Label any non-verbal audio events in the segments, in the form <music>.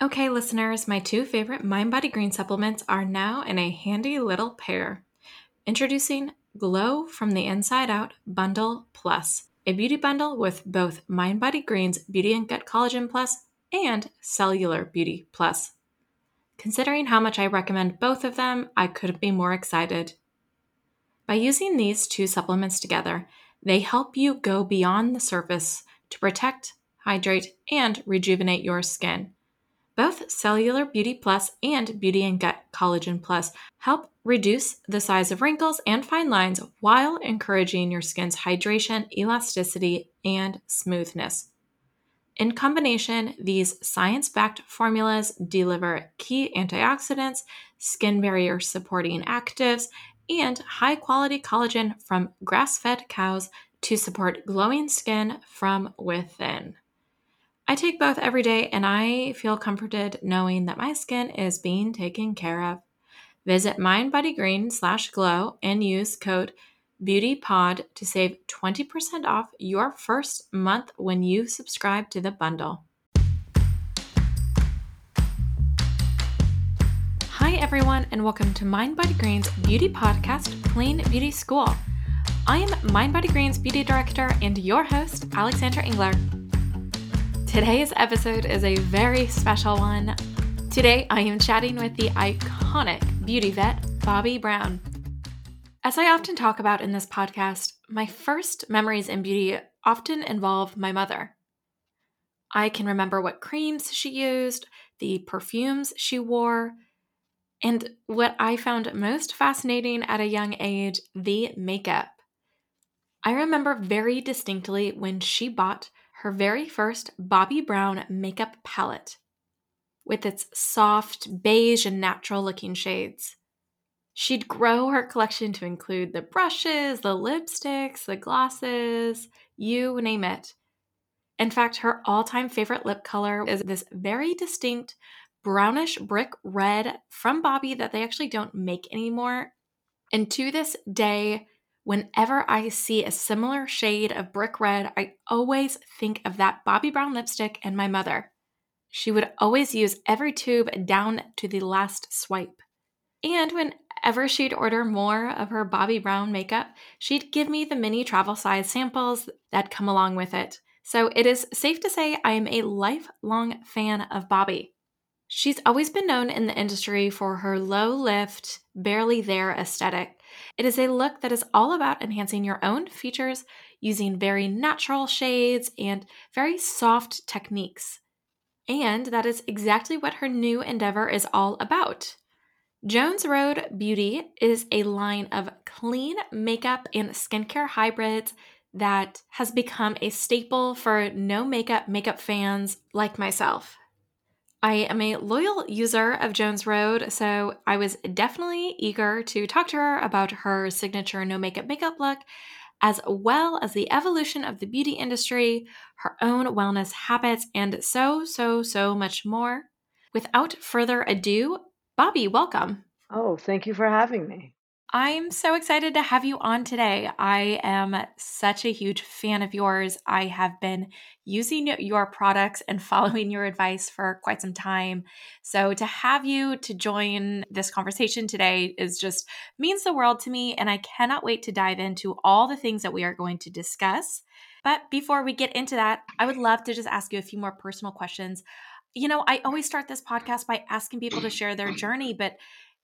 Okay, listeners, my two favorite Mind Body Green supplements are now in a handy little pair. Introducing Glow from the Inside Out Bundle Plus, a beauty bundle with both Mind Body Green's Beauty and Gut Collagen Plus and Cellular Beauty Plus. Considering how much I recommend both of them, I couldn't be more excited. By using these two supplements together, they help you go beyond the surface to protect, hydrate, and rejuvenate your skin. Both Cellular Beauty Plus and Beauty and Gut Collagen Plus help reduce the size of wrinkles and fine lines while encouraging your skin's hydration, elasticity, and smoothness. In combination, these science backed formulas deliver key antioxidants, skin barrier supporting actives, and high quality collagen from grass fed cows to support glowing skin from within. I take both every day and I feel comforted knowing that my skin is being taken care of. Visit mindbodygreen slash glow and use code BeautyPod to save 20% off your first month when you subscribe to the bundle. Hi, everyone, and welcome to Mind Body Green's beauty podcast, Clean Beauty School. I am Mind Body Green's beauty director and your host, Alexandra Engler. Today's episode is a very special one. Today, I am chatting with the iconic beauty vet, Bobbi Brown. As I often talk about in this podcast, my first memories in beauty often involve my mother. I can remember what creams she used, the perfumes she wore, and what I found most fascinating at a young age the makeup. I remember very distinctly when she bought her very first Bobbi Brown makeup palette with its soft, beige, and natural looking shades. She'd grow her collection to include the brushes, the lipsticks, the glosses, you name it. In fact, her all time favorite lip color is this very distinct brownish brick red from Bobbi that they actually don't make anymore. And to this day, Whenever I see a similar shade of brick red, I always think of that Bobbi Brown lipstick and my mother. She would always use every tube down to the last swipe. And whenever she'd order more of her Bobbi Brown makeup, she'd give me the mini travel size samples that come along with it. So it is safe to say I am a lifelong fan of Bobbi. She's always been known in the industry for her low lift, barely there aesthetic. It is a look that is all about enhancing your own features using very natural shades and very soft techniques. And that is exactly what her new endeavor is all about. Jones Road Beauty is a line of clean makeup and skincare hybrids that has become a staple for no makeup makeup fans like myself. I am a loyal user of Jones Road, so I was definitely eager to talk to her about her signature no makeup makeup look, as well as the evolution of the beauty industry, her own wellness habits, and so, so, so much more. Without further ado, Bobbi, welcome. Oh, thank you for having me. I'm so excited to have you on today. I am such a huge fan of yours. I have been using your products and <laughs> following your advice for quite some time. So to have you to join this conversation today is just means the world to me and I cannot wait to dive into all the things that we are going to discuss. But before we get into that, I would love to just ask you a few more personal questions. You know, I always start this podcast by asking people to share their journey, but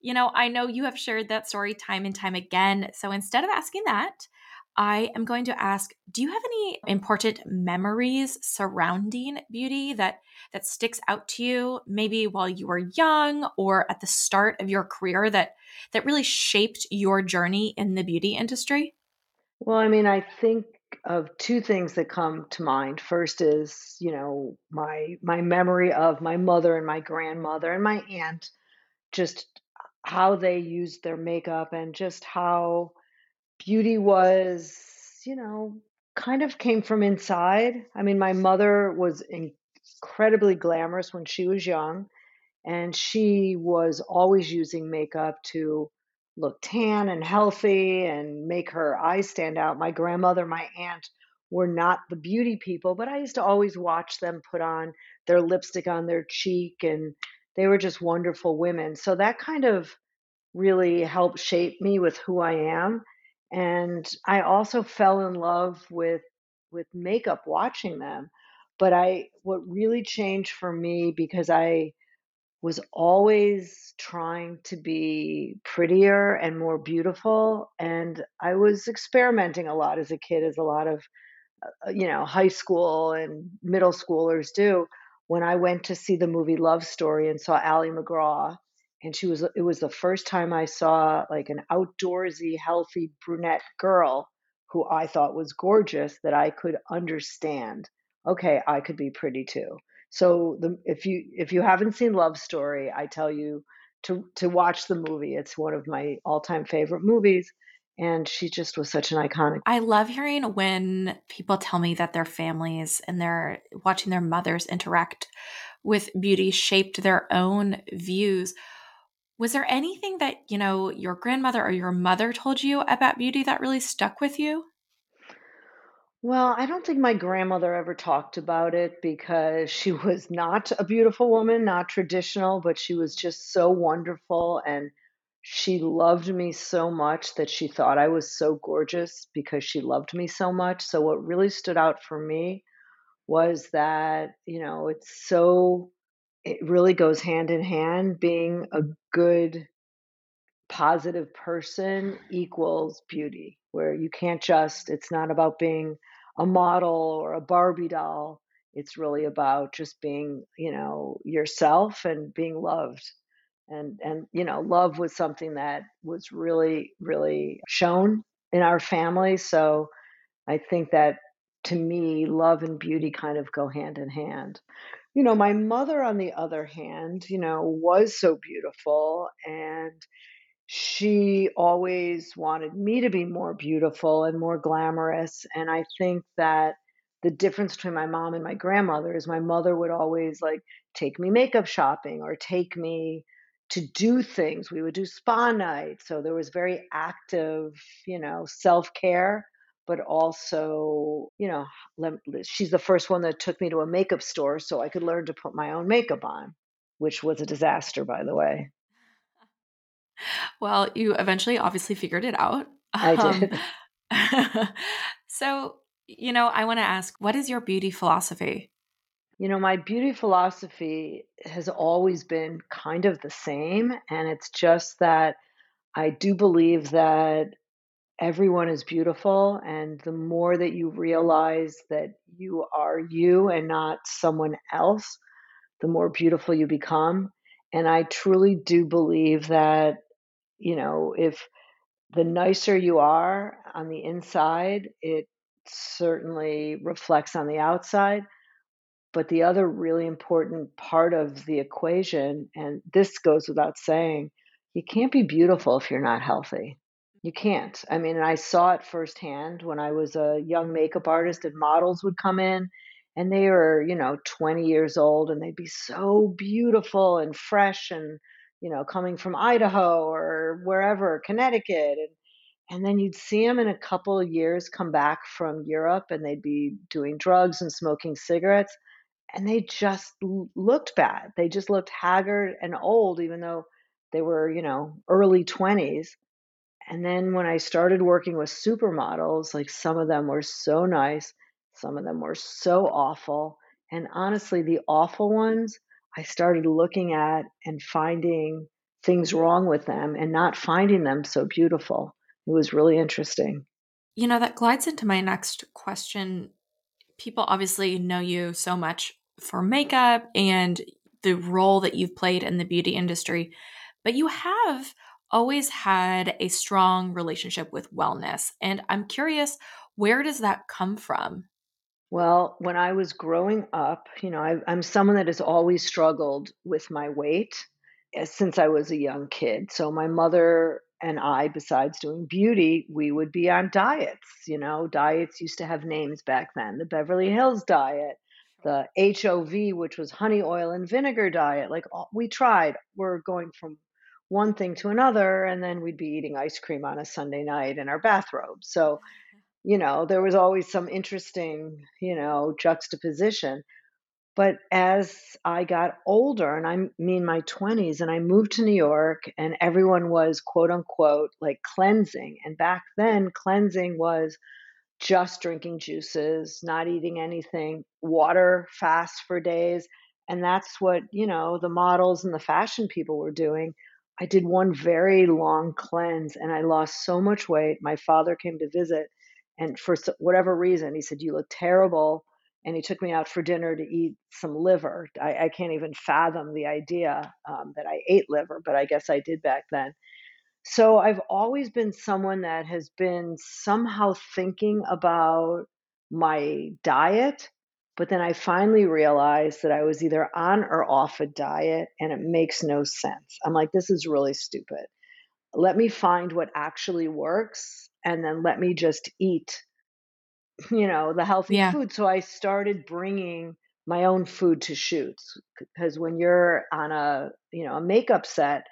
you know, I know you have shared that story time and time again. So instead of asking that, I am going to ask, do you have any important memories surrounding beauty that that sticks out to you maybe while you were young or at the start of your career that that really shaped your journey in the beauty industry? Well, I mean, I think of two things that come to mind. First is, you know, my my memory of my mother and my grandmother and my aunt just how they used their makeup and just how beauty was, you know, kind of came from inside. I mean, my mother was incredibly glamorous when she was young, and she was always using makeup to look tan and healthy and make her eyes stand out. My grandmother, my aunt were not the beauty people, but I used to always watch them put on their lipstick on their cheek, and they were just wonderful women. So that kind of really helped shape me with who I am. And I also fell in love with with makeup watching them. But I what really changed for me because I was always trying to be prettier and more beautiful and I was experimenting a lot as a kid as a lot of uh, you know, high school and middle schoolers do. When I went to see the movie Love Story and saw Ali MacGraw, and she was it was the first time I saw like an outdoorsy, healthy brunette girl who I thought was gorgeous that I could understand. Okay, I could be pretty too. So the if you if you haven't seen Love Story, I tell you to to watch the movie. It's one of my all-time favorite movies and she just was such an iconic I love hearing when people tell me that their families and their watching their mothers interact with beauty shaped their own views. Was there anything that, you know, your grandmother or your mother told you about beauty that really stuck with you? Well, I don't think my grandmother ever talked about it because she <laughs> was not a beautiful woman, not traditional, but she was just so wonderful and she loved me so much that she thought I was so gorgeous because she loved me so much. So what really stood out for me was that, you know, it's so it really goes hand in hand being a good positive person equals beauty, where you can't just, it's not about being a model or a Barbie doll. It's really about just being, you know, yourself and being loved. And and you know, love was something that was really, really shown in our family. So I think that to me, love and beauty kind of go hand in hand. You know, my mother, on the other hand, you know, was so beautiful and she always wanted me to be more beautiful and more glamorous. And I think that the difference between my mom and my grandmother is my mother would always like take me makeup shopping or take me to do things. We would do spa night. So there was very active, you know, self care, but also, you know, she's the first one that took me to a makeup store so I could learn to put my own makeup on, which was a disaster, by the way. <laughs> Well, you eventually obviously figured it out. I Um, did. <laughs> so, you know, I want to ask, what is your beauty philosophy? You know, my beauty philosophy has always been kind of the same. And it's just that I do believe that everyone is beautiful. And the more that you realize that you are you and not someone else, the more beautiful you become. And I truly do believe that, you know, if the nicer you are on the inside, it certainly reflects on the outside. But the other really important part of the equation, and this goes without saying, you can't be beautiful if you're not healthy. You can't. I mean, I saw it firsthand when I was a young makeup artist and models would come in and they were, you know, 20 years old and they'd be so beautiful and fresh and, you know, coming from Idaho or wherever, Connecticut. And, and then you'd see them in a couple of years come back from Europe and they'd be doing drugs and smoking cigarettes and they just looked bad. They just looked haggard and old, even though they were, you know, early 20s. And then when I started working with supermodels, like some of them were so nice, some of them were so awful. And honestly, the awful ones, I started looking at and finding things wrong with them and not finding them so beautiful. It was really interesting. You know, that glides into my next question. People obviously know you so much for makeup and the role that you've played in the beauty industry, but you have always had a strong relationship with wellness. And I'm curious, where does that come from? Well, when I was growing up, you know, I, I'm someone that has always struggled with my weight eh, since I was a young kid. So my mother and I, besides doing beauty, we would be on diets. You know, diets used to have names back then the Beverly Hills diet, the HOV, which was honey oil and vinegar diet. Like we tried, we're going from one thing to another, and then we'd be eating ice cream on a Sunday night in our bathrobe. So, you know, there was always some interesting, you know, juxtaposition. But as I got older, and I mean my 20s, and I moved to New York, and everyone was quote unquote like cleansing. And back then, cleansing was just drinking juices, not eating anything, water fast for days. And that's what, you know, the models and the fashion people were doing. I did one very long cleanse and I lost so much weight. My father came to visit, and for whatever reason, he said, You look terrible. And he took me out for dinner to eat some liver. I, I can't even fathom the idea um, that I ate liver, but I guess I did back then. So I've always been someone that has been somehow thinking about my diet, but then I finally realized that I was either on or off a diet and it makes no sense. I'm like, this is really stupid. Let me find what actually works and then let me just eat, you know, the healthy Yeah. food. So I started bringing my own food to shoots because when you're on a, you know, a makeup set,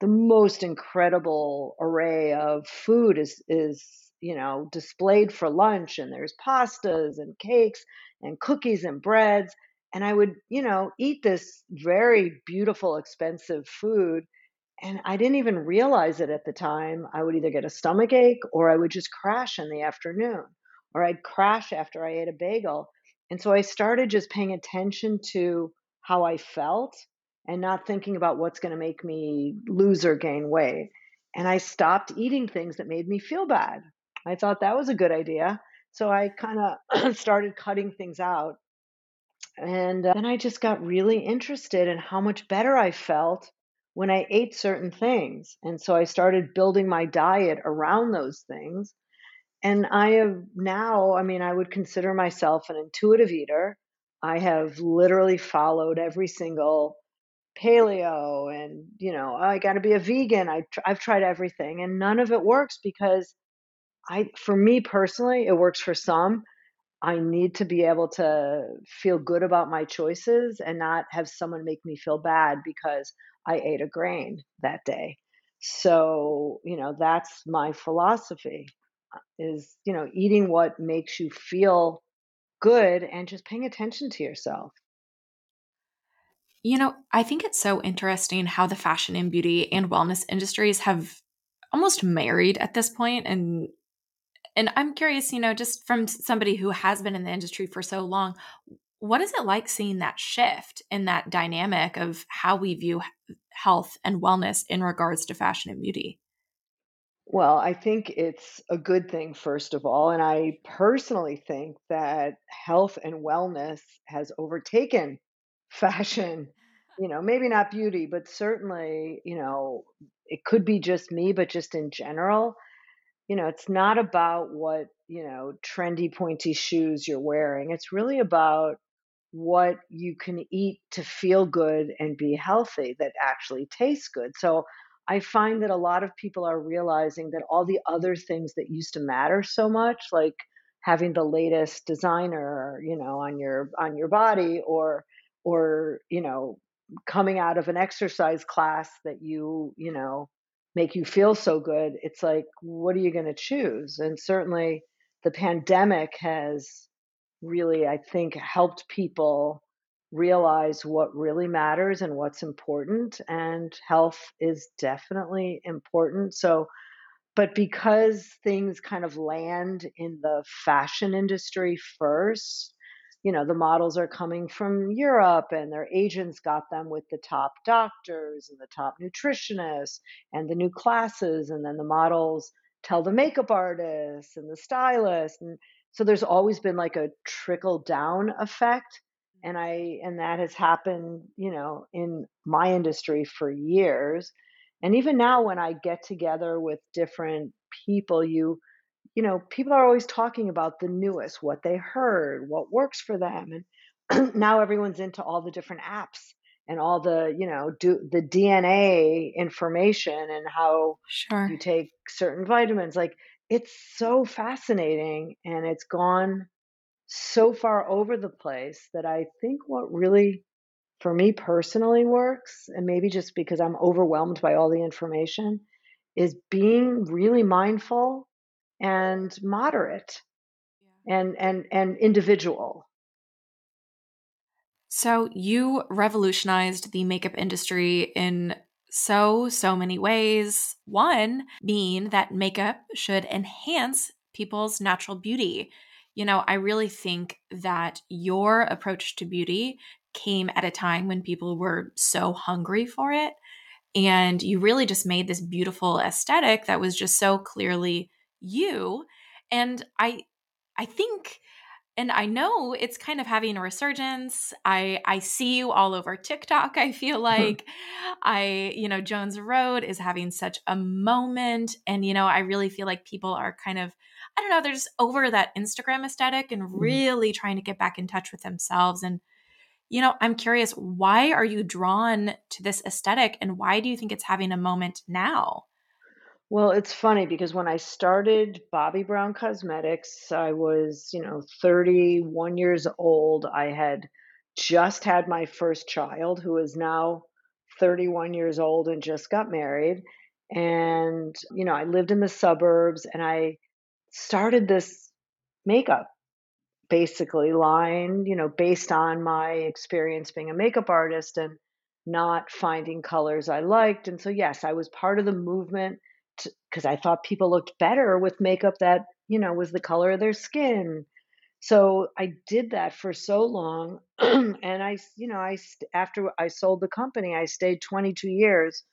the most incredible array of food is is you know displayed for lunch and there's pastas and cakes and cookies and breads and i would you know eat this very beautiful expensive food and i didn't even realize it at the time. I would either get a stomach ache or i would just crash in the afternoon or i'd crash after i ate a bagel and so i started just paying attention to how i felt and not thinking about what's going to make me lose or gain weight. And I stopped eating things that made me feel bad. I thought that was a good idea. So I kind of <clears throat> started cutting things out. And uh, then I just got really interested in how much better I felt when I ate certain things. And so I started building my diet around those things. And I have now, I mean, I would consider myself an intuitive eater. I have literally followed every single paleo and you know I got to be a vegan. I I've tried everything and none of it works because I for me personally it works for some. I need to be able to feel good about my choices and not have someone make me feel bad because I ate a grain that day. So, you know, that's my philosophy uh, is, you know, eating what makes you feel good and just paying attention to yourself. You know, I think it's so interesting how the fashion and beauty and wellness industries have almost married at this point and and I'm curious, you know, just from somebody who has been in the industry for so long, what is it like seeing that shift in that dynamic of how we view health and wellness in regards to fashion and beauty? Well, I think it's a good thing, first of all. And I personally think that health and wellness has overtaken fashion. You know, maybe not beauty, but certainly, you know, it could be just me, but just in general, you know, it's not about what, you know, trendy, pointy shoes you're wearing. It's really about what you can eat to feel good and be healthy that actually tastes good. So I find that a lot of people are realizing that all the other things that used to matter so much, like having the latest designer, you know, on your on your body or or, you know, coming out of an exercise class that you, you know, make you feel so good, it's like what are you going to choose? And certainly the pandemic has really, I think, helped people realize what really matters and what's important. And health is definitely important. So, but because things kind of land in the fashion industry first, you know, the models are coming from Europe and their agents got them with the top doctors and the top nutritionists and the new classes. And then the models tell the makeup artists and the stylists. And so there's always been like a trickle down effect. And I, and that has happened, you know, in my industry for years. And even now, when I get together with different people, you, you know, people are always talking about the newest, what they heard, what works for them. And <clears throat> now everyone's into all the different apps and all the, you know, do the DNA information and how Sure. you take certain vitamins. Like it's so fascinating and it's gone so far over the place that I think what really for me personally works, and maybe just because I'm overwhelmed by all the information, is being really mindful and moderate and and and individual. So, you revolutionized the makeup industry in so, so many ways. One being that makeup should enhance people's natural beauty. You know, I really think that your approach to beauty came at a time when people were so hungry for it. And you really just made this beautiful aesthetic that was just so clearly you. And I I think and I know it's kind of having a resurgence. I I see you all over TikTok. I feel <laughs> like I, you know, Jones Road is having such a moment and you know, I really feel like people are kind of I don't know, they're just over that Instagram aesthetic and mm-hmm. really trying to get back in touch with themselves and you know, I'm curious, why are you drawn to this aesthetic and why do you think it's having a moment now? Well, it's funny because when I started Bobbi Brown Cosmetics, I was, you know, 31 years old. I had just had my first child, who is now 31 years old and just got married. And, you know, I lived in the suburbs and I started this makeup basically line, you know, based on my experience being a makeup artist and not finding colors I liked. And so, yes, I was part of the movement because I thought people looked better with makeup that, you know, was the color of their skin. So I did that for so long. <clears throat> and I, you know, I, after I sold the company, I stayed 22 years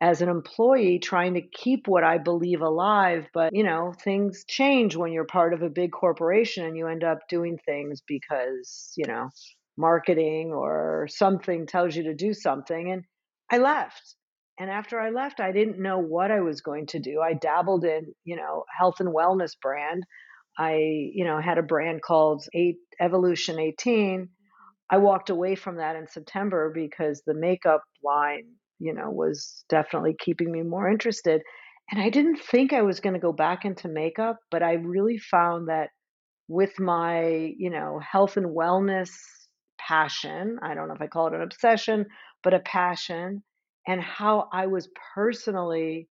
as an employee trying to keep what I believe alive. But, you know, things change when you're part of a big corporation and you end up doing things because, you know, marketing or something tells you to do something. And I left. And after I left, I didn't know what I was going to do. I dabbled in, you know, health and wellness brand. I, you know, had a brand called Eight Evolution 18. Mm-hmm. I walked away from that in September because the makeup line, you know, was definitely keeping me more interested. And I didn't think I was going to go back into makeup, but I really found that with my, you know, health and wellness passion, I don't know if I call it an obsession, but a passion, and how I was personally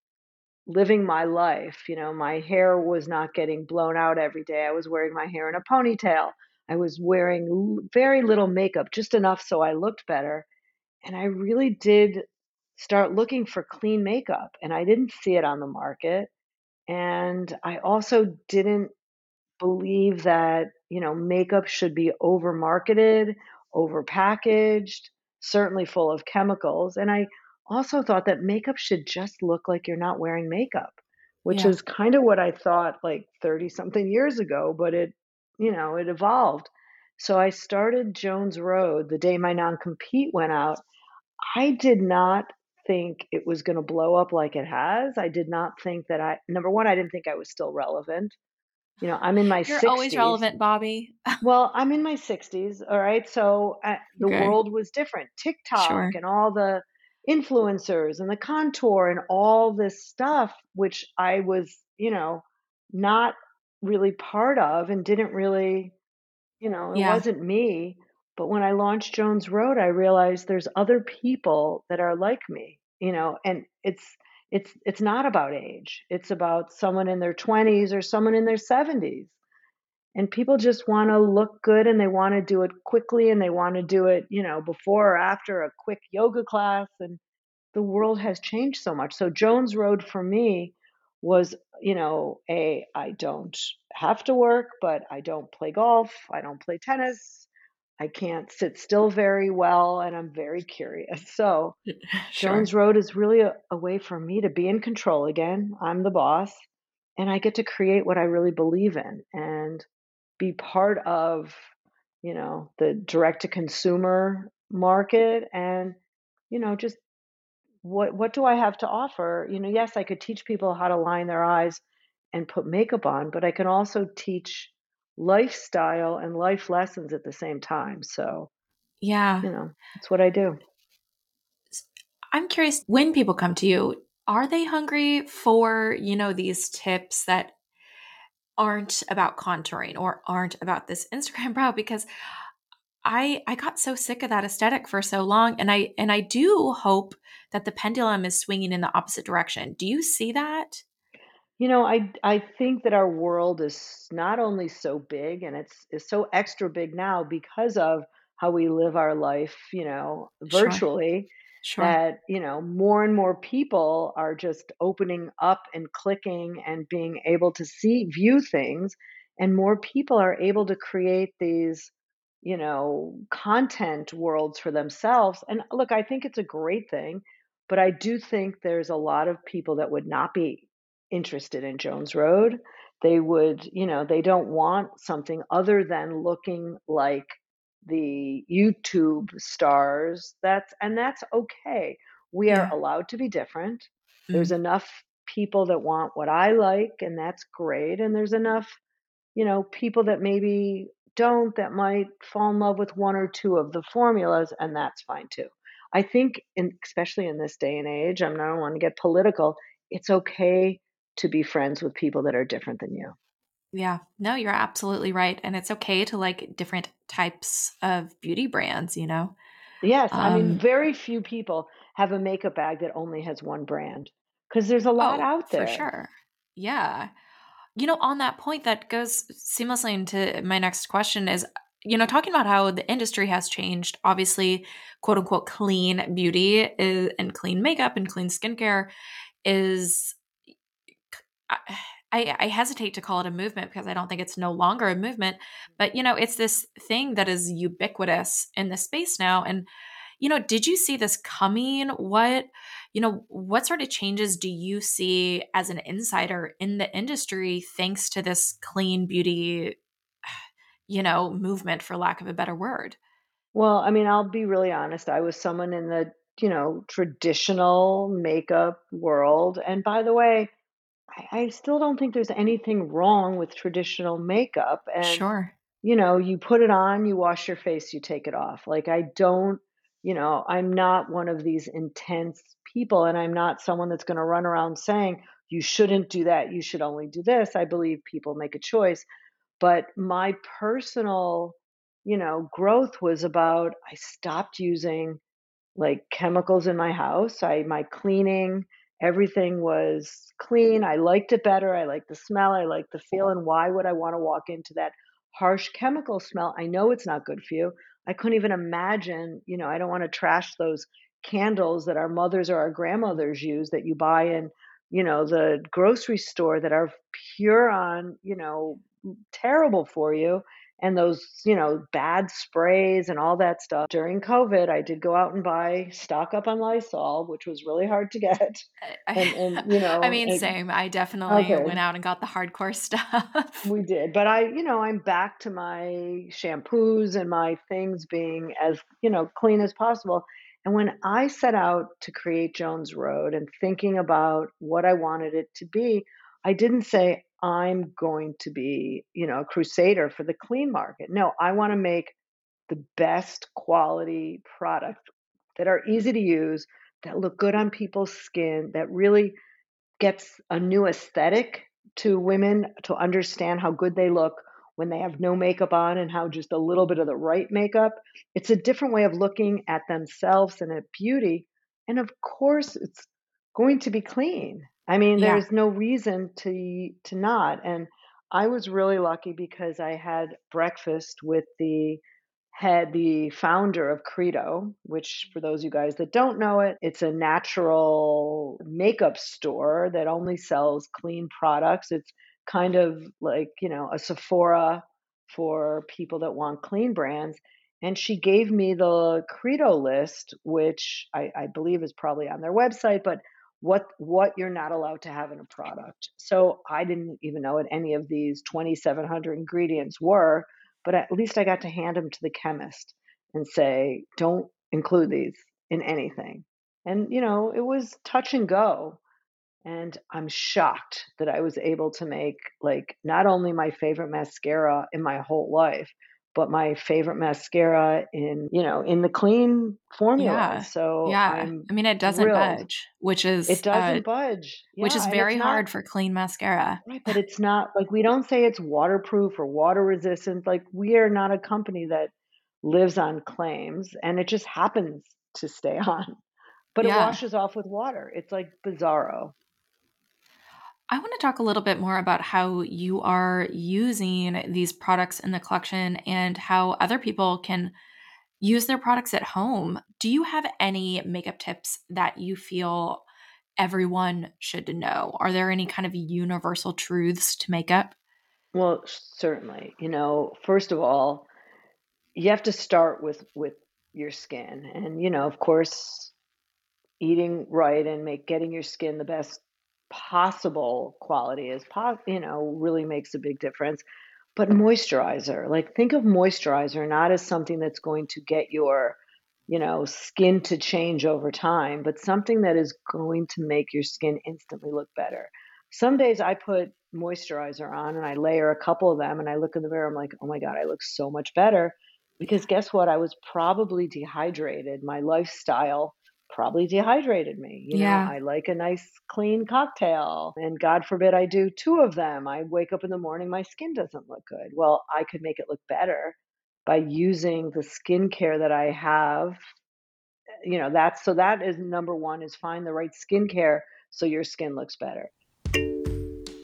living my life. You know, my hair was not getting blown out every day. I was wearing my hair in a ponytail. I was wearing very little makeup, just enough so I looked better. And I really did start looking for clean makeup, and I didn't see it on the market. And I also didn't believe that, you know, makeup should be over marketed, over packaged, certainly full of chemicals. And I also thought that makeup should just look like you're not wearing makeup, which Yeah. is kind of what I thought like 30 something years ago, but it, you know, it evolved. So I started Jones Road the day my non compete went out. I did not think it was going to blow up like it has. I did not think that I, number one, I didn't think I was still relevant. You know, I'm in my You're always relevant, Bobbi. Well, I'm in my <laughs> 60s, all right? So uh, the world was different. TikTok Sure. and all the influencers and the contour and all this stuff, which I was, you know, not really part of and didn't really, you know, it Yeah. wasn't me. But when I launched Jones Road, I realized there's other people that are like me, you know, and it's it's it's not about age. It's about someone in their 20s or someone in their 70s and people just want to look good and they want to do it quickly and they want to do it you know before or after a quick yoga class and the world has changed so much. So jones road for me was you know a i don't have to work but i don't play golf i don't play tennis i can't sit still very well and i'm very curious. So <laughs> Sure. jones road is really a, a way for me to be in control again. I'm the boss and i get to create what i really believe in. And be part of, you know, the direct to consumer market and, you know, just what what do I have to offer? You know, yes, I could teach people how to line their eyes and put makeup on, but I can also teach lifestyle and life lessons at the same time. So, Yeah. you know, that's what I do. I'm curious when people come to you, are they hungry for, you know, these tips that aren't about contouring or aren't about this Instagram <laughs> brow because I I got so sick of that aesthetic for so long and I and I do hope that the pendulum is swinging in the opposite direction. Do you see that? You know, I I think that our world is not only so big and it's is so extra big now because of how we live our life, you know, virtually. Sure. That, you know, more and more people are just opening up and clicking and being able to see, view things. And more people are able to create these, you know, content worlds for themselves. And uh, look, I think it's a great thing, but I do think there's a lot of people that would not be interested in Jones Road. They would, you know, they don't want something other than looking like the YouTube stars. That's and that's okay. We are allowed to be different. There's mm. enough people that want what I like and that's great and there's enough, you know, people that maybe don't that might fall in love with one or two of the formulas and that's fine too. I think in especially in this day and age, I'm not want to get political, it's okay to be friends with people that are different than you. Yeah, no, you're absolutely right. And it's okay to like different types of beauty brands, you know? Yes. Um, I mean, um very few people have a makeup bag that only has one brand because there's a lot oh, out there. For sure. Yeah. You know, on that point, that goes seamlessly into my next question is, you know, talking about how the industry has changed. Obviously, quote unquote, clean beauty is, and clean makeup and clean skincare is I, I, hesitate to call it a movement because I don't think it's no longer a movement, but you know, it's this thing that is ubiquitous in the space now. And, you know, did you see this coming? What, you know, what sort of changes do you see as an insider in the industry thanks to this clean beauty, <sighs> you know, movement, for lack of a better word? Well, I mean, I'll be really honest. I was someone in the, you know, traditional makeup world. And by the way, I, I still don't think there's anything wrong with traditional makeup. And, sure. you know, you put it on, you wash your face, you take it off. Like, I don't, you know, I'm not one of these intense people, and I'm not someone that's going to run around saying, you shouldn't do that, you should only do this. I believe people make a choice. But my personal, you know, growth was about I stopped using like chemicals in my house. I my cleaning, everything was clean. I liked it better. I liked the smell. I liked the feel. And why would I want to walk into that harsh chemical smell? I know it's not good for you. I couldn't even imagine, you know, I don't want to trash those candles that our mothers or our grandmothers use that you buy in, you know, the grocery store that are pure on, you know, terrible for you and those, you know, bad sprays and all that stuff. During COVID, I did go out and buy stock up on Lysol, which was really hard to get. And, and you <laughs> know, I mean, same. I definitely okay. went out and got the hardcore <laughs> stuff. We did, but I, you know, I'm back to my shampoos and my things being as, you know, clean as possible. And when I set out to create Jones Road and thinking about what I wanted it to be, I didn't say, I'm going to be, you know, a crusader for the clean market. No, I want to make the best quality product that are easy to use, that look good on people's skin, that really gets a new aesthetic to women to understand how good they look when they have no makeup on and how just a little bit of the right makeup. It's a different way of looking at themselves and at beauty. And of course, it's going to be clean. I mean, Yeah. there's no reason to to not. And I was really lucky because I had breakfast with the head, the founder of Credo, which for those of you guys that don't know it, it's a natural makeup store that only sells clean products. It's kind of like, you know, a Sephora for people that want clean brands. And she gave me the Credo list, which I, I believe is probably on their website, but what what you're not allowed to have in a product. So I didn't even know what any of these 2700 ingredients were, but at least I got to hand them to the chemist and say, "Don't include these in anything." And you know, it was touch and go. And I'm shocked that I was able to make like not only my favorite mascara in my whole life, but my favorite mascara in you know in the clean formula. Yeah. So yeah, I'm i mean it doesn't thrilled. budge, which is it doesn't uh, budge, yeah, which is very hard for clean mascara. Right, but it's not like we don't say it's waterproof or water resistant. Like we are not a company that lives on claims, and it just happens to stay <laughs> on. But yeah. it washes off with water. It's like bizarro. I want to talk a little bit more about how you are using these products in the collection and how other people can use their products at home. Do you have any makeup tips that you feel everyone should know? Are there any kind of universal truths to makeup? Well, certainly. You know, first of all, you have to start with with your skin. And you know, of course, eating right and make getting your skin the best possible quality is you know, really makes a big difference. But moisturizer, like think of moisturizer not as something that's going to get your you know, skin to change over time, but something that is going to make your skin instantly look better. Some days I put moisturizer on and I layer a couple of them and I look in the mirror, I'm like, oh my God, I look so much better. Because guess what? I was probably dehydrated. My lifestyle probably dehydrated me. You Yeah. know, I like a nice clean cocktail, and God forbid I do two of them. I wake up in the morning, my skin doesn't look good. Well, I could make it look better by using the skincare that I have. Eh, you know, that's so that is number one is find the right skincare so your skin looks better.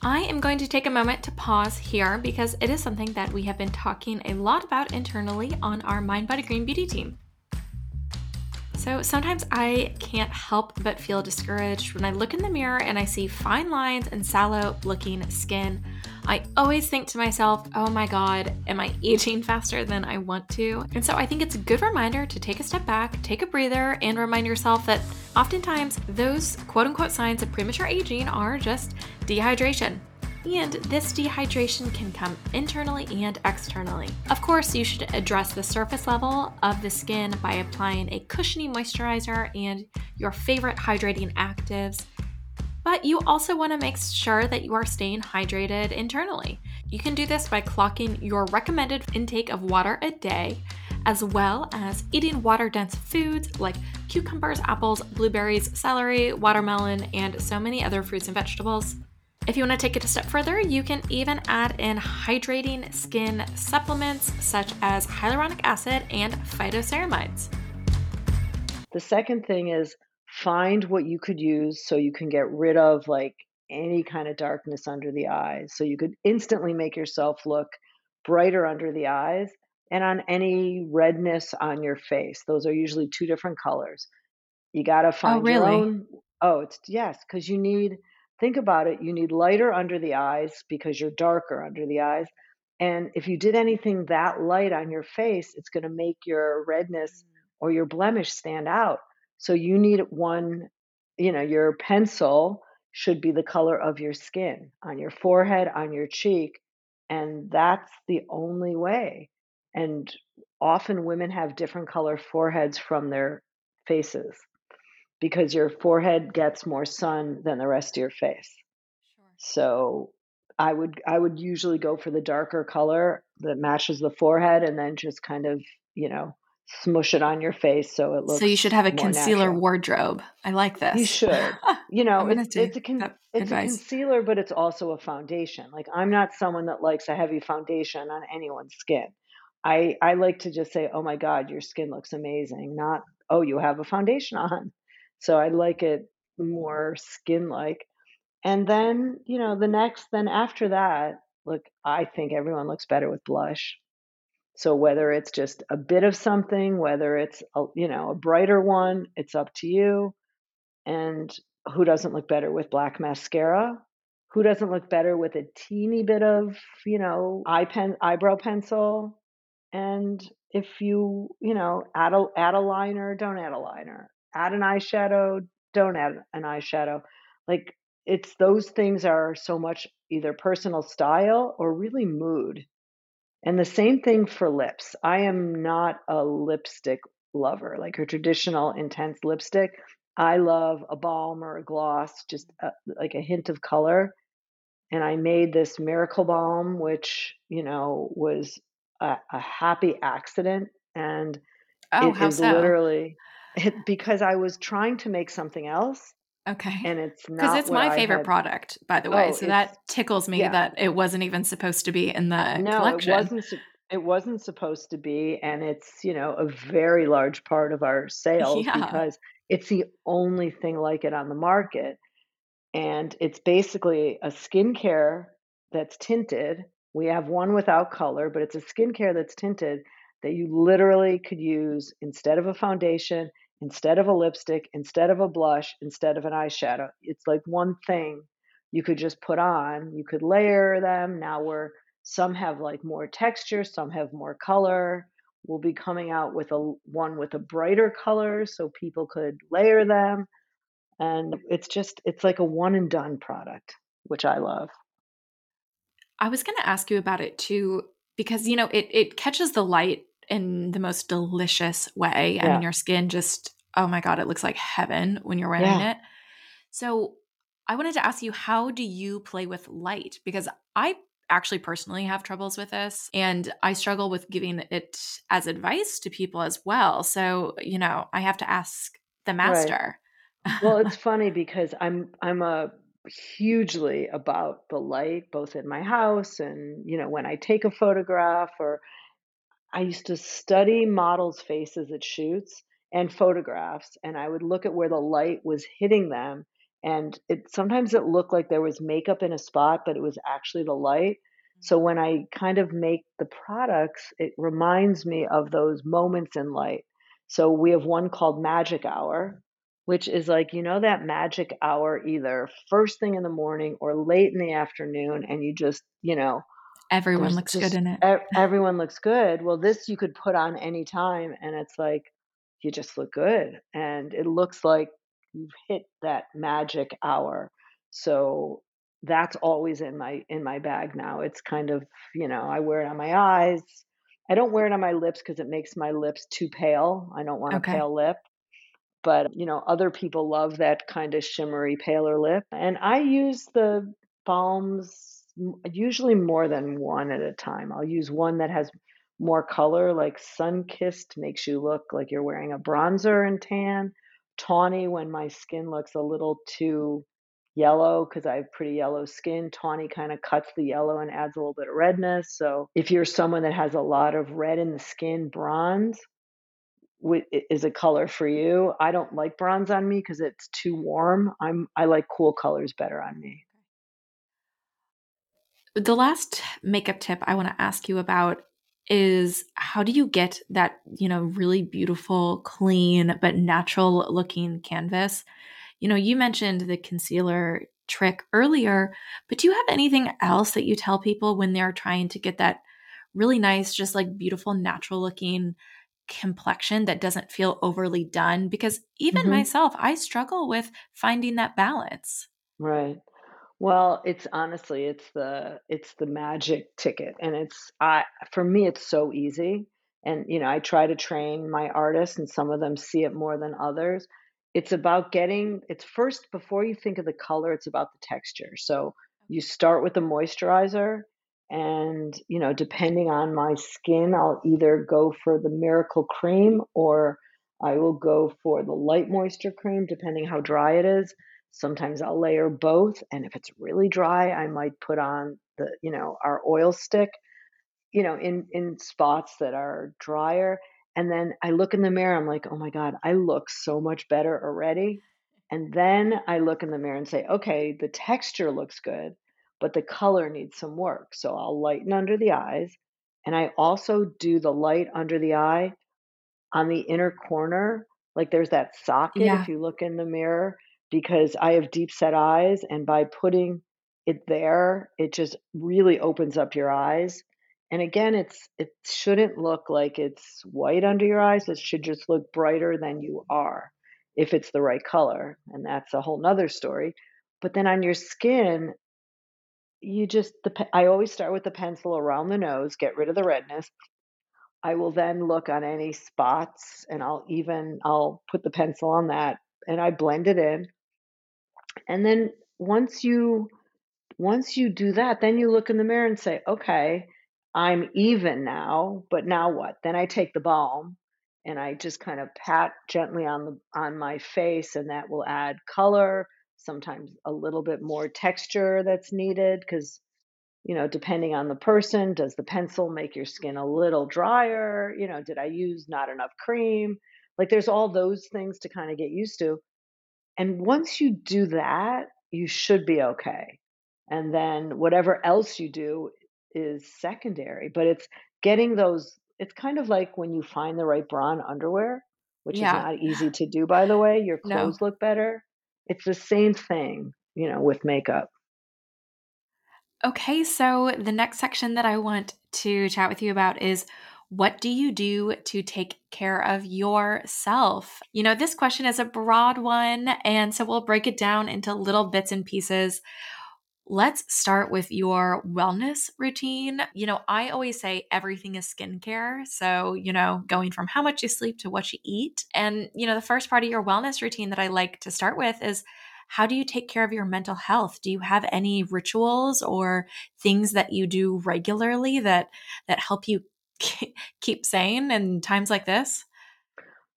I am going to take a moment to pause here because it is something that we have been talking a lot about internally on our Mind Body Green Beauty team. So sometimes I can't help but feel discouraged when I look in the mirror and I see fine lines and sallow looking skin. I always think to myself, oh my God, am I aging faster than I want to? And so I think it's a good reminder to take a step back, take a breather, and remind yourself that oftentimes those quote unquote signs of premature aging are just dehydration. And this dehydration can come internally and externally. Of course, you should address the surface level of the skin by applying a cushiony moisturizer and your favorite hydrating actives. But you also want to make sure that you are staying hydrated internally. You can do this by clocking your recommended intake of water a day, as well as eating water dense foods like cucumbers, apples, blueberries, celery, watermelon, and so many other fruits and vegetables. If you want to take it a step further, you can even add in hydrating skin supplements such as hyaluronic acid and phytoceramides. The second thing is find what you could use so you can get rid of like any kind of darkness under the eyes. So you could instantly make yourself look brighter under the eyes and on any redness on your face. Those are usually two different colors. You got to Oh, find your really? own. Oh, it's yes, because you need think about it, you need lighter under the eyes because you're darker under the eyes. And if you did anything that light on your face, it's going to make your redness or your blemish stand out. So you need one, you know, your pencil should be the color of your skin on your forehead, on your cheek. And that's the only way. And often women have different color foreheads from their faces because your forehead gets more sun than the rest of your face. So I would I would usually go for the darker color that matches the forehead and then just kind of, you know, smush it on your face so it looks So you should have a concealer natural. wardrobe. I like this. You should. <laughs> You know, I'm going to it's it's a con- it's a concealer but it's also a foundation. Like I'm not someone that likes a heavy foundation on anyone's skin. I I like to just say, "Oh my god, your skin looks amazing." Not, "Oh, you have a foundation on." So I like it more skin-like. And then, you know, the next then after that, look, I think everyone looks better with blush. So whether it's just a bit of something, whether it's a, you know, a brighter one, it's up to you. And who doesn't look better with black mascara? Who doesn't look better with a teeny bit of, you know, eye pen eyebrow pencil? And if you, you know, add a add a liner, don't add a liner. Add an eyeshadow, don't add an eyeshadow. Like it's those things are so much either personal style or really mood. And the same thing for lips. I am not a lipstick lover, like a traditional intense lipstick. I love a balm or a gloss, just a, like a hint of color. And I made this miracle balm, which, you know, was a, a happy accident. And Oh, it is so? literally it, because I was trying to make something else Okay. and it's Because it's my I favorite had. product, by the way. Oh, So that tickles me yeah. that it wasn't even supposed to be in the No, it wasn't. It wasn't supposed to be, and it's you know a very large part of our <laughs> sales Yeah. because it's the only thing like it on the market, and it's basically a skincare that's tinted. We have one without color, but it's a skincare that's tinted that you literally could use instead of a foundation, instead of a lipstick, instead of a blush, instead of an eyeshadow. It's like one thing you could just put on. You could layer them. Now we're some have like more texture, some have more color. We'll be coming out with a one with a brighter color so people could layer them. And it's just it's like a one and done product, which I love. I was going to ask you about it too because you know, it it catches the light in the most delicious way. Yeah. I mean, your skin just oh my god, it looks like heaven when you're wearing yeah. it. So, I wanted to ask you how do you play with light because I actually personally have troubles with this and I struggle with giving it as advice to people as well. So, you know, I have to ask the master. Right. well, it's <laughs> funny because I'm I'm a hugely about the light both in my house and you know when I take a photograph or I used to study models' faces at shoots and photographs and I would look at where the light was hitting them and it sometimes it looked like there was makeup in a spot but it was actually the light so mm-hmm. when i kind of make the products it reminds me of those moments in light so we have one called magic hour which is like you know that magic hour either first thing in the morning or late in the afternoon and you just you know everyone looks just, good in it <laughs> everyone looks good well this you could put on any time and it's like you just look good and it looks like you've hit that magic hour. So that's always in my in my bag now. It's kind of, you know, I wear it on my eyes. I don't wear it on my lips because it makes my lips too pale. I don't want okay. a pale lip. But, you know, other people love that kind of shimmery paler lip. And I use the balms usually more than one at a time. I'll use one that has more color, like Sun Kissed makes you look like you're wearing a bronzer and tan tawny when my skin looks a little too yellow because I have pretty yellow skin. Tawny kind of cuts the yellow and adds a little bit of redness. So if you're someone that has a lot of red in the skin, bronze is a color for you. I don't like bronze on me because it's too warm. I'm I like cool colors better on me. The last makeup tip I want to ask you about is how do you get that, you know, really beautiful, clean, but natural looking canvas? You know, you mentioned the concealer trick earlier, but do you have anything else that you tell people when they're trying to get that really nice, just like beautiful, natural looking complexion that doesn't feel overly done? Because even mm-hmm. myself, I struggle with finding that balance. Right. Well, it's honestly, it's the it's the magic ticket, and it's I for me, it's so easy. And you know, I try to train my artists, and some of them see it more than others. It's about getting. It's first before you think of the color. It's about the texture. So you start with the moisturizer, and you know, depending on my skin, I'll either go for the Miracle Cream or I will go for the light moisture cream, depending how dry it is. Sometimes I'll layer both, and if it's really dry, I might put on the, you know, our oil stick, you know, in in spots that are drier. And then I look in the mirror, I'm like, oh my God, I look so much better already. And then I look in the mirror and say, okay, the texture looks good, but the color needs some work. So I'll lighten under the eyes. And I also do the light under the eye on the inner corner. Like there's that socket yeah. if you look in the mirror because I have deep set eyes, and by putting it there, it just really opens up your eyes. And again, it's it shouldn't look like it's white under your eyes. It should just look brighter than you are if it's the right color. And that's a whole nother story. But then on your skin, you just the I always start with the pencil around the nose, get rid of the redness. I will then look on any spots and I'll even I'll put the pencil on that and I blend it in. And then once you once you do that, then you look in the mirror and say, "Okay, I'm even now, but now what?" Then I take the balm and I just kind of pat gently on the on my face and that will add color, sometimes a little bit more texture that's needed cuz you know, depending on the person, does the pencil make your skin a little drier? You know, did I use not enough cream? Like there's all those things to kind of get used to. And once you do that, you should be okay. And then whatever else you do is secondary, but it's getting those it's kind of like when you find the right bra and underwear, which is not easy to do, by the way. Your No. clothes look better. It's the same thing, you know, with makeup. Okay, so the next section that I want to chat with you about is what do you do to take care of yourself? You know, this question is a broad one, and so we'll break it down into little bits and pieces. Let's start with your wellness routine. You know, I always say everything is skincare. So, you know, going from how much you sleep to what you eat. And, you know, the first part of your wellness routine that I like to start with is how do you take care of your mental health? Do you have any rituals or things that you do regularly that that help you keep sane in times like this?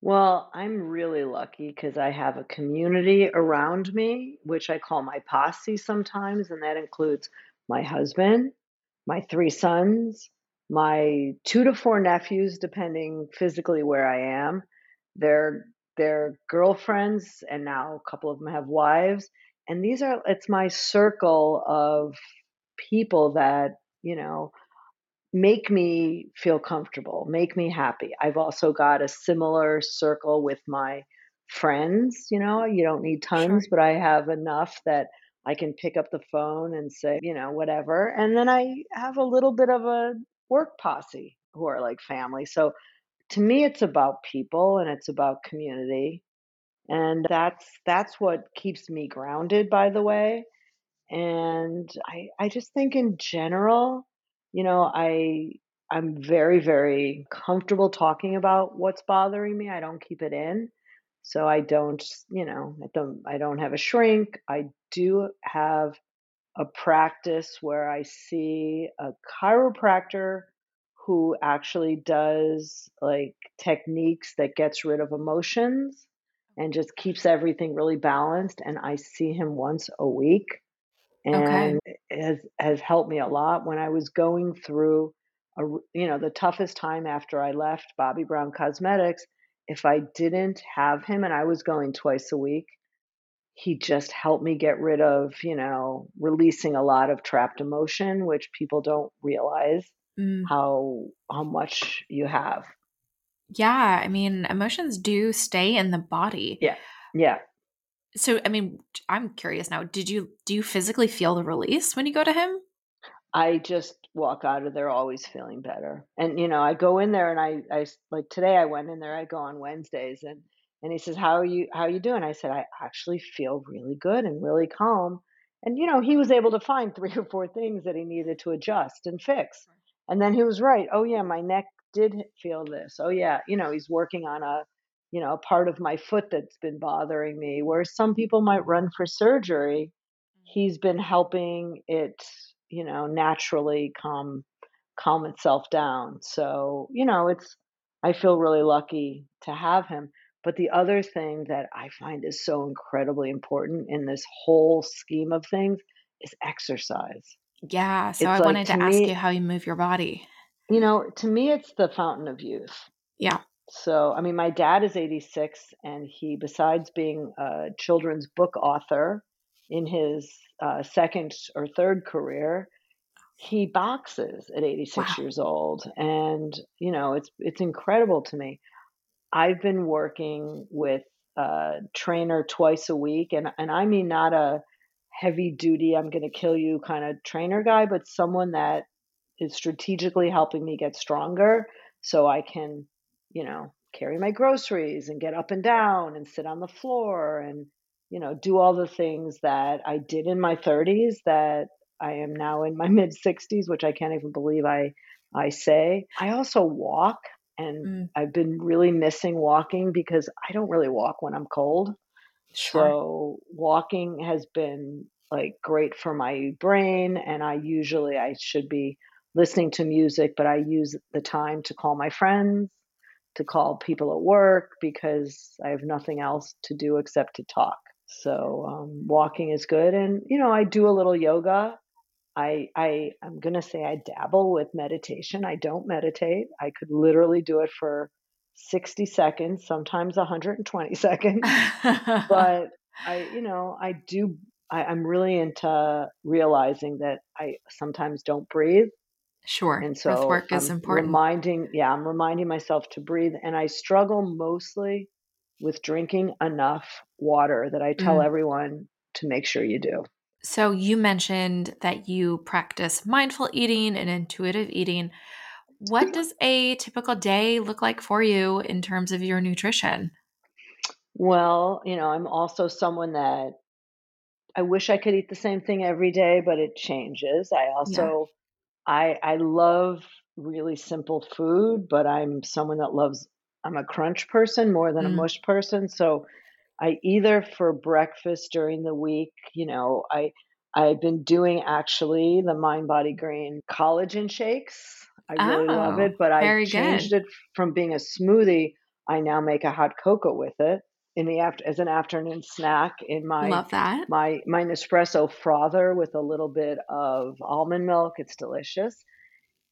Well, I'm really lucky because I have a community around me, which I call my posse sometimes, and that includes my husband, my three sons, my two to four nephews, depending physically where I am, their their girlfriends, and now a couple of them have wives. And these are it's my circle of people that, you know, make me feel comfortable, make me happy. I've also got a similar circle with my friends, you know, you don't need Sure. tons, but I have enough that I can pick up the phone and say, you know, whatever. And then I have a little bit of a work posse who are like family. So to me it's about people and it's about community. And that's that's what keeps me grounded by the way. And I I just think in general, you know, I I'm very, very comfortable talking about what's bothering me. I don't keep it in. So I don't, you know, I don't I don't have a shrink. I do have a practice where I see a chiropractor who actually does like techniques that gets rid of emotions and just keeps everything really balanced and I see him once a week. And it has has helped me a lot when I was going through a, you know, the toughest time after I left Bobbi Brown Cosmetics, if I didn't have him and I was going twice a week, he just helped me get rid of, you know, releasing a lot of trapped emotion, which people don't realize Mm. how how much you have. Yeah, I mean, emotions do stay in the body. Yeah. Yeah. So, I mean, I'm curious now. Did you do you physically feel the release when you go to him? I just walk out of there always feeling better. And, you know, I go in there and i i like today I went in there, I go on Wednesdays and and he says, "How are you how are you doing?" I said, "I actually feel really good and really calm." And, you know, he was able to find <laughs> 3 or 4 things that he needed to adjust and fix. And then he was right. "Oh, yeah, my neck did feel this. Oh, yeah." You know, he's working on a, you know, a part of my foot that's been bothering me, where some people might run for surgery, mm-hmm. he's been helping it, you know, naturally calm calm itself down. So, you know, it's I feel really lucky to have him. But the other thing that I find is so incredibly important in this whole scheme of things is exercise. Yeah, so It's I like wanted to to ask you how you move your body. you know, to me, it's the fountain of youth. Yeah. So, I mean, my dad is 86, and he besides being a children's book author in his, uh, 2nd or 3rd career, he boxes at 86 Wow. years old, and, you know, it's it's incredible to me. I've been working with a trainer twice a week, and and I mean not a heavy duty, I'm gonna kill you kinda trainer guy, but someone that is strategically helping me get stronger so I can, you know, carry my groceries and get up and down and sit on the floor and, you know, do all the things that I did in my 30s that I am now in my <laughs> mid-60s, which I can't even believe I I say. I also walk, and Mm, I've been really missing walking because I don't really walk when I'm cold. sure. So, walking has been, like, great for my brain, and I usually I should be listening to music, but I use the time to call my friends, to call people at work because I have nothing else to do except to talk. So, um, walking is good, and, you know, I do a little yoga. I I I'm gonna say I dabble with meditation. I don't meditate. I could literally do it for 60 seconds, sometimes 120 <laughs> seconds. But I, you know, I do I, I'm really into realizing that I sometimes don't breathe. Sure. And so Breath work is I'm important. reminding, yeah, I'm reminding myself to breathe. And I struggle mostly with drinking enough water that I tell Mm. everyone to make sure you do. So, you mentioned that you practice mindful eating and intuitive eating. What does a typical day look like for you in terms of your nutrition? Well, you know, I'm also someone that I wish I could eat the same thing every day, but it changes. I Yeah. I I love really simple food, but I'm someone that loves I'm a crunch person more than a Mm. mush person. So I either for breakfast during the week, you know, I I've been doing actually the Mind Body Green collagen shakes. I really love Oh, it, but I changed good. it from being a smoothie. I now make a hot cocoa with it in the after as an afternoon snack in my Love that. my my Nespresso frother with a little bit of almond milk. It's delicious.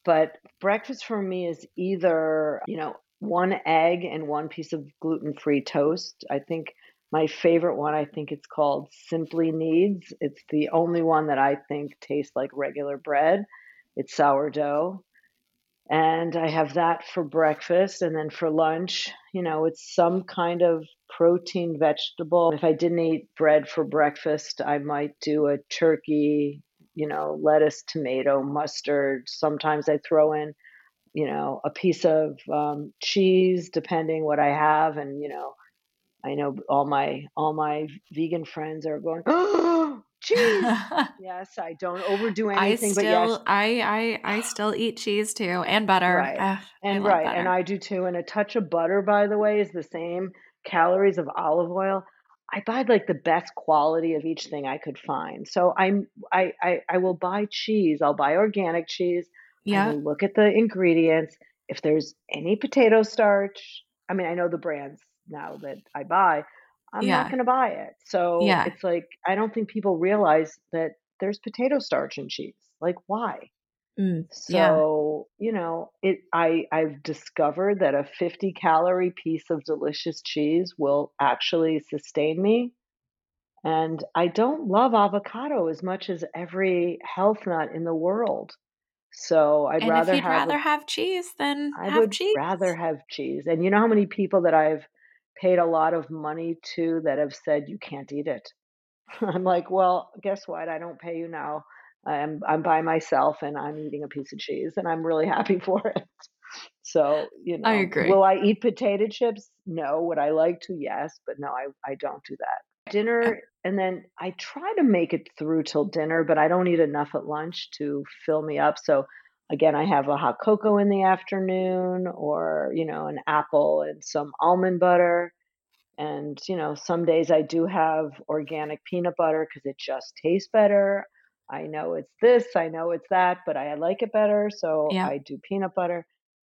But breakfast for me is either, you know, one egg and one piece of gluten-free toast. I think my favorite one, I think it's called Simply Needs. It's the only one that I think tastes like regular bread. It's sourdough. And I have that for breakfast. And then for lunch, you know, it's some kind of protein vegetable. If I didn't eat bread for breakfast, I might do a turkey, you know, lettuce, tomato, mustard. Sometimes I throw in, you know, a piece of um, cheese, depending what I have. And, you know, I know all my all my vegan friends are going, oh, <gasps> cheese. <laughs> Yes, I don't overdo anything. I anything, but yes, still I I I still eat cheese too and butter. Right. Ugh, And right, and. I do too. And a touch of butter, by the way, is the same calories of olive oil. I buy like the best quality of each thing I could find. So I'm I I, I will buy cheese. I'll buy organic cheese. Yeah. look at the ingredients. If there's any potato starch, I mean, I know the brands now that I buy. I'm not going to buy it. So Yeah. it's like I don't think people realize that there's potato starch in cheese. Like why? Mm. Yeah. So, you know, it I I've discovered that a 50 calorie piece of delicious cheese will actually sustain me. And I don't love avocado as much as every health nut in the world. So I'd And if rather you'd have a rather have cheese, than I have would cheese. rather have cheese. And you know how many people that I've paid a lot of money to that have said you can't eat it? <laughs> I'm like, well, guess what? I don't pay you now. I'm I'm by myself and I'm eating a piece of cheese and I'm really <laughs> happy for it. So, you know, I agree. will I eat potato chips? No. Would I like to? Yes, but no, I, I don't do that. Dinner, and then I try to make it through till dinner, but I don't eat enough at lunch to fill me up. So again, I have a hot cocoa in the afternoon or, you know, an apple and some almond butter. And, you know, some days I do have organic peanut butter because it just tastes better. I know it's this, I know it's that, but I like it better. So Yeah. I do peanut butter.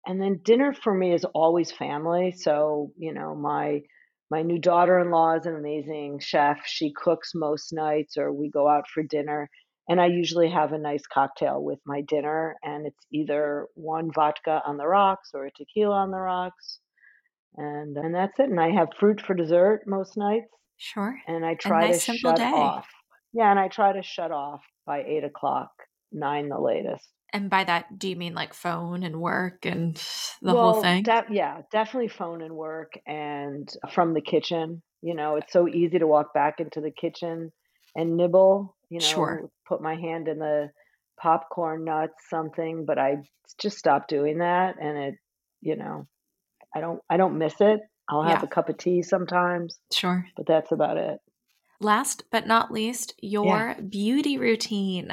And then dinner for me is always family. So, you know, my my new daughter-in-law is an amazing chef. She cooks most nights or we go out for dinner. And I usually have a nice cocktail with my dinner and it's either one vodka on the rocks or a tequila on the rocks. And and that's it. And I have fruit for dessert most nights Sure. and I try to nice simple shut day. off. Yeah, and I try to shut off by eight o'clock, nine the latest. And by that, do you mean like phone and work and <sighs> the whole thing? de- yeah, definitely phone and work and from the kitchen. You know, it's so easy to walk back into the kitchen and nibble, you Sure. know, put my hand in the popcorn nuts, something, but I just stopped doing that and it, you know, I don't I don't miss it. I'll have Yeah. a cup of tea sometimes, Sure. but that's about it. Last but not least, Yeah. your beauty routine.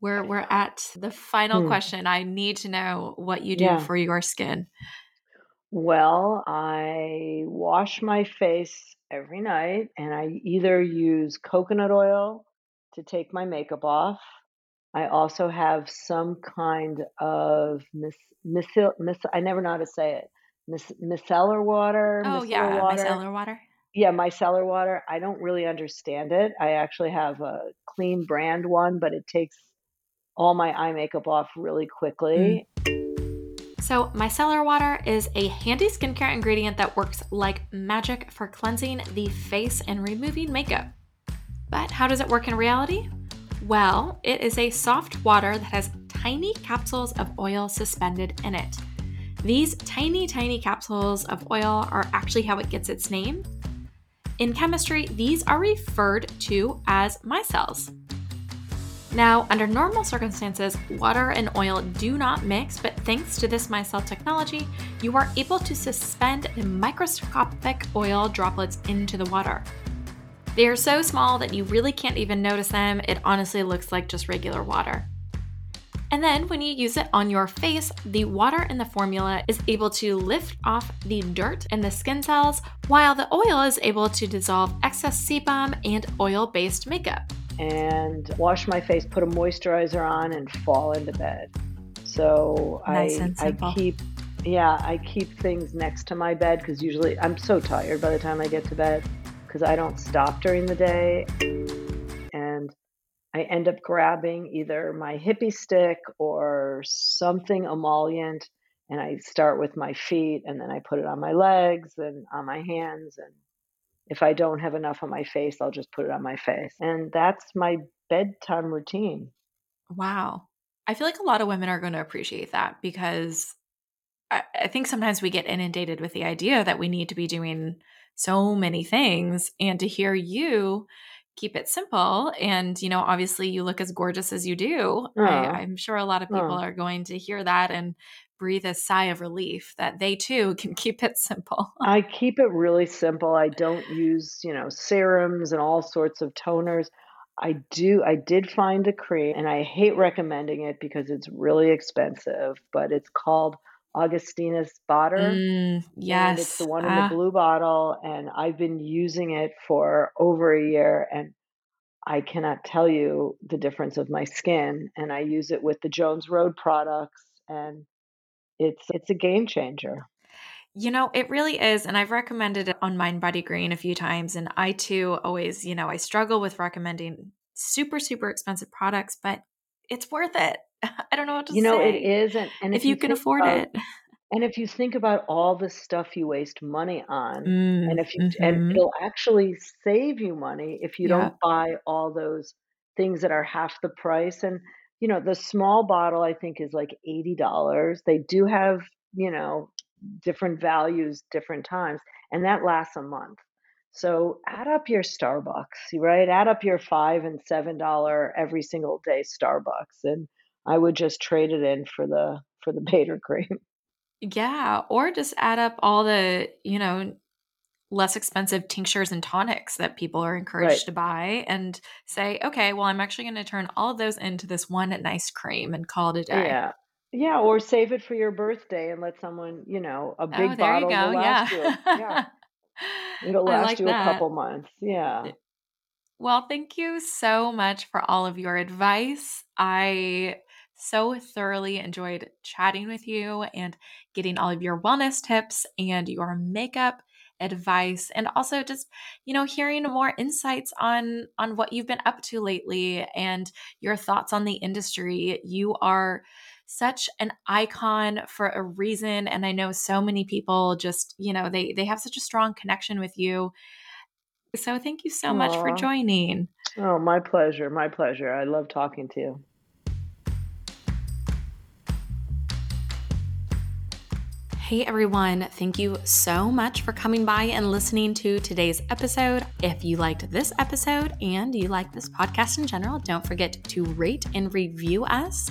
We're we're at the final Hmm. question. I need to know what you do Yeah. for your skin. Well, I wash my face every night and I either use coconut oil to take my makeup off. I also have some kind of mis, misil, mis, I never know how to say it. Mis, micellar water, Oh yeah, water. micellar water. Yeah, micellar water. I don't really understand it. I actually have a clean brand one, but it takes all my eye makeup off really Mm. quickly. So, micellar water is a handy skincare ingredient that works like magic for cleansing the face and removing makeup. But how does it work in reality? Well, it is a soft water that has tiny capsules of oil suspended in it. These tiny, tiny capsules of oil are actually how it gets its name. In chemistry, these are referred to as micelles. Now, under normal circumstances, water and oil do not mix, but thanks to this micelle technology, you are able to suspend the microscopic oil droplets into the water. They are so small that you really can't even notice them. It honestly looks like just regular water. And then when you use it on your face, the water in the formula is able to lift off the dirt and the skin cells, while the oil is able to dissolve excess sebum and oil based makeup. And wash my face, put a moisturizer on, and fall into bed. So nice I, I keep, yeah, I keep things next to my bed because usually I'm so tired by the time I get to bed because I don't stop during the day. I end up grabbing either my hippie stick or something emollient and I start with my feet and then I put it on my legs and on my hands and if I don't have enough on my face, I'll just put it on my face. And that's my bedtime routine. Wow. I feel like a lot of women are going to appreciate that because I, I think sometimes we get inundated with the idea that we need to be doing so many things. And to hear you keep it simple and you know obviously you look as gorgeous as you do. I, am sure a lot of people are going to hear that and breathe a sigh of relief that they too can <laughs> keep it simple. I keep it really simple. I don't use you know serums and all sorts of toners. I do i did find a cream and i hate recommending it because it's really expensive but it's called Augustinus Bader. Mm, yes. And it's the one in the ah. blue bottle. And I've been using it for over a year and I cannot tell you the difference of my skin. And I use it with the Jones Road products and it's it's a game changer. You know, it really is. And I've recommended it on Mind Body Green a few times. And I too always, you know, I struggle with recommending super, super expensive products, but it's worth it. <laughs> I don't know what to say. you know, it is, and, and if, if you, you can afford about, it. And if you think about all the stuff you waste money on, mm, and if you mm-hmm. and it'll actually save you money if you yeah. don't buy all those things that are half the price. And you know, the small bottle I think is like eighty dollars. They do have you know different values different times, and that lasts a month. So add up your Starbucks, right? Add up your five and seven dollar every single day Starbucks, and I would just trade it in for the for the <laughs> Bader cream. Yeah, or just add up all the, you know, less expensive tinctures and tonics that people are encouraged right. to buy and say, okay, well, I'm actually going to turn all of those into this one nice cream and call it a day. Yeah. Yeah, or save it for your birthday and let someone, you know, a oh, big oh, bottle will last yeah. you. Yeah. <laughs> It'll last like you that. a couple months. Yeah. Eh, well, thank you so much for all of your advice. I so thoroughly enjoyed chatting with you and getting all of your wellness tips and your makeup advice and also just you know hearing more insights on on what you've been up to lately and your thoughts on the industry you are such an icon for a reason and i know so many people just you know they they have such a strong connection with you so thank you so Aww. much for joining oh my pleasure my pleasure i love talking to you Hey everyone, thank you so much for coming by and listening to today's episode. If you liked this episode and you like this podcast in general, don't forget to rate and review us.